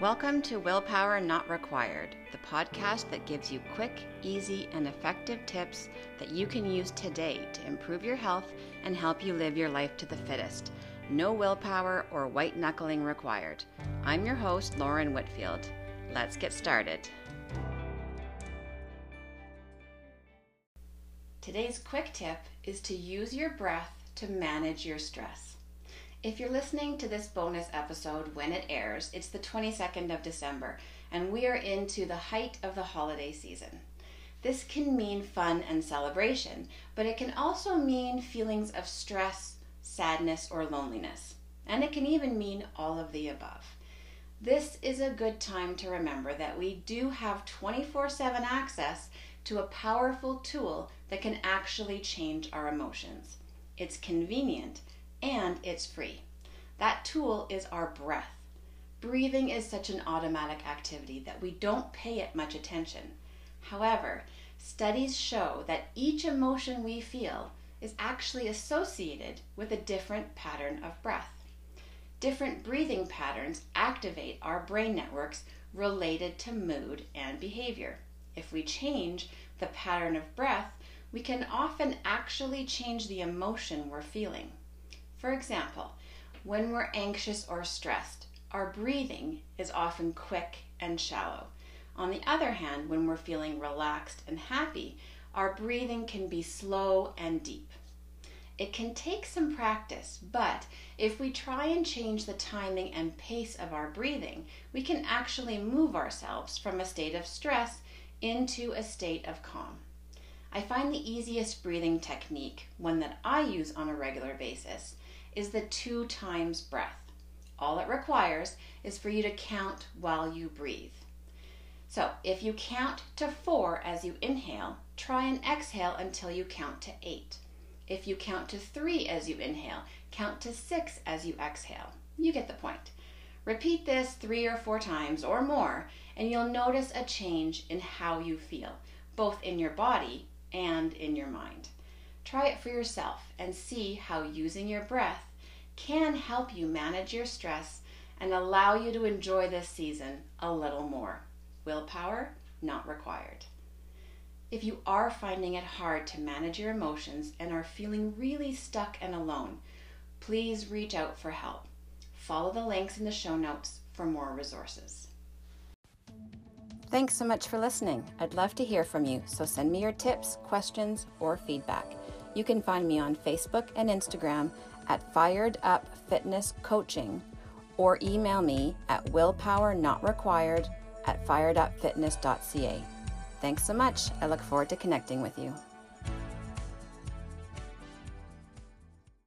Welcome to Willpower Not Required, the podcast that gives you quick, easy, and effective tips that you can use today to improve your health and help you live your life to the fittest. No willpower or white knuckling required. I'm your host, Lauren Whitfield. Let's get started. Today's quick tip is to use your breath to manage your stress. If you're listening to this bonus episode when it airs, it's the 22nd of December, and we are into the height of the holiday season. This can mean fun and celebration, but it can also mean feelings of stress, sadness, or loneliness. And it can even mean all of the above. This is a good time to remember that we do have 24 7 access to a powerful tool that can actually change our emotions. It's convenient and it's free. That tool is our breath. Breathing is such an automatic activity that we don't pay it much attention. However, studies show that each emotion we feel is actually associated with a different pattern of breath. Different breathing patterns activate our brain networks related to mood and behavior. If we change the pattern of breath, we can often actually change the emotion we're feeling. For example, when we're anxious or stressed, our breathing is often quick and shallow. On the other hand, when we're feeling relaxed and happy, our breathing can be slow and deep. It can take some practice, but if we try and change the timing and pace of our breathing, we can actually move ourselves from a state of stress into a state of calm. I find the easiest breathing technique, one that I use on a regular basis, is the two times breath. All it requires is for you to count while you breathe. So if you count to four as you inhale, try and exhale until you count to eight. If you count to three as you inhale, count to six as you exhale. You get the point. Repeat this three or four times or more, and you'll notice a change in how you feel, both in your body and in your mind. Try it for yourself and see how using your breath can help you manage your stress and allow you to enjoy this season a little more. Willpower not required. If you are finding it hard to manage your emotions and are feeling really stuck and alone, please reach out for help. Follow the links in the show notes for more resources. Thanks so much for listening. I'd love to hear from you, so send me your tips, questions, or feedback. You can find me on Facebook and Instagram at Fired Up Fitness Coaching or email me at willpowernotrequired at firedupfitness.ca. Thanks so much. I look forward to connecting with you.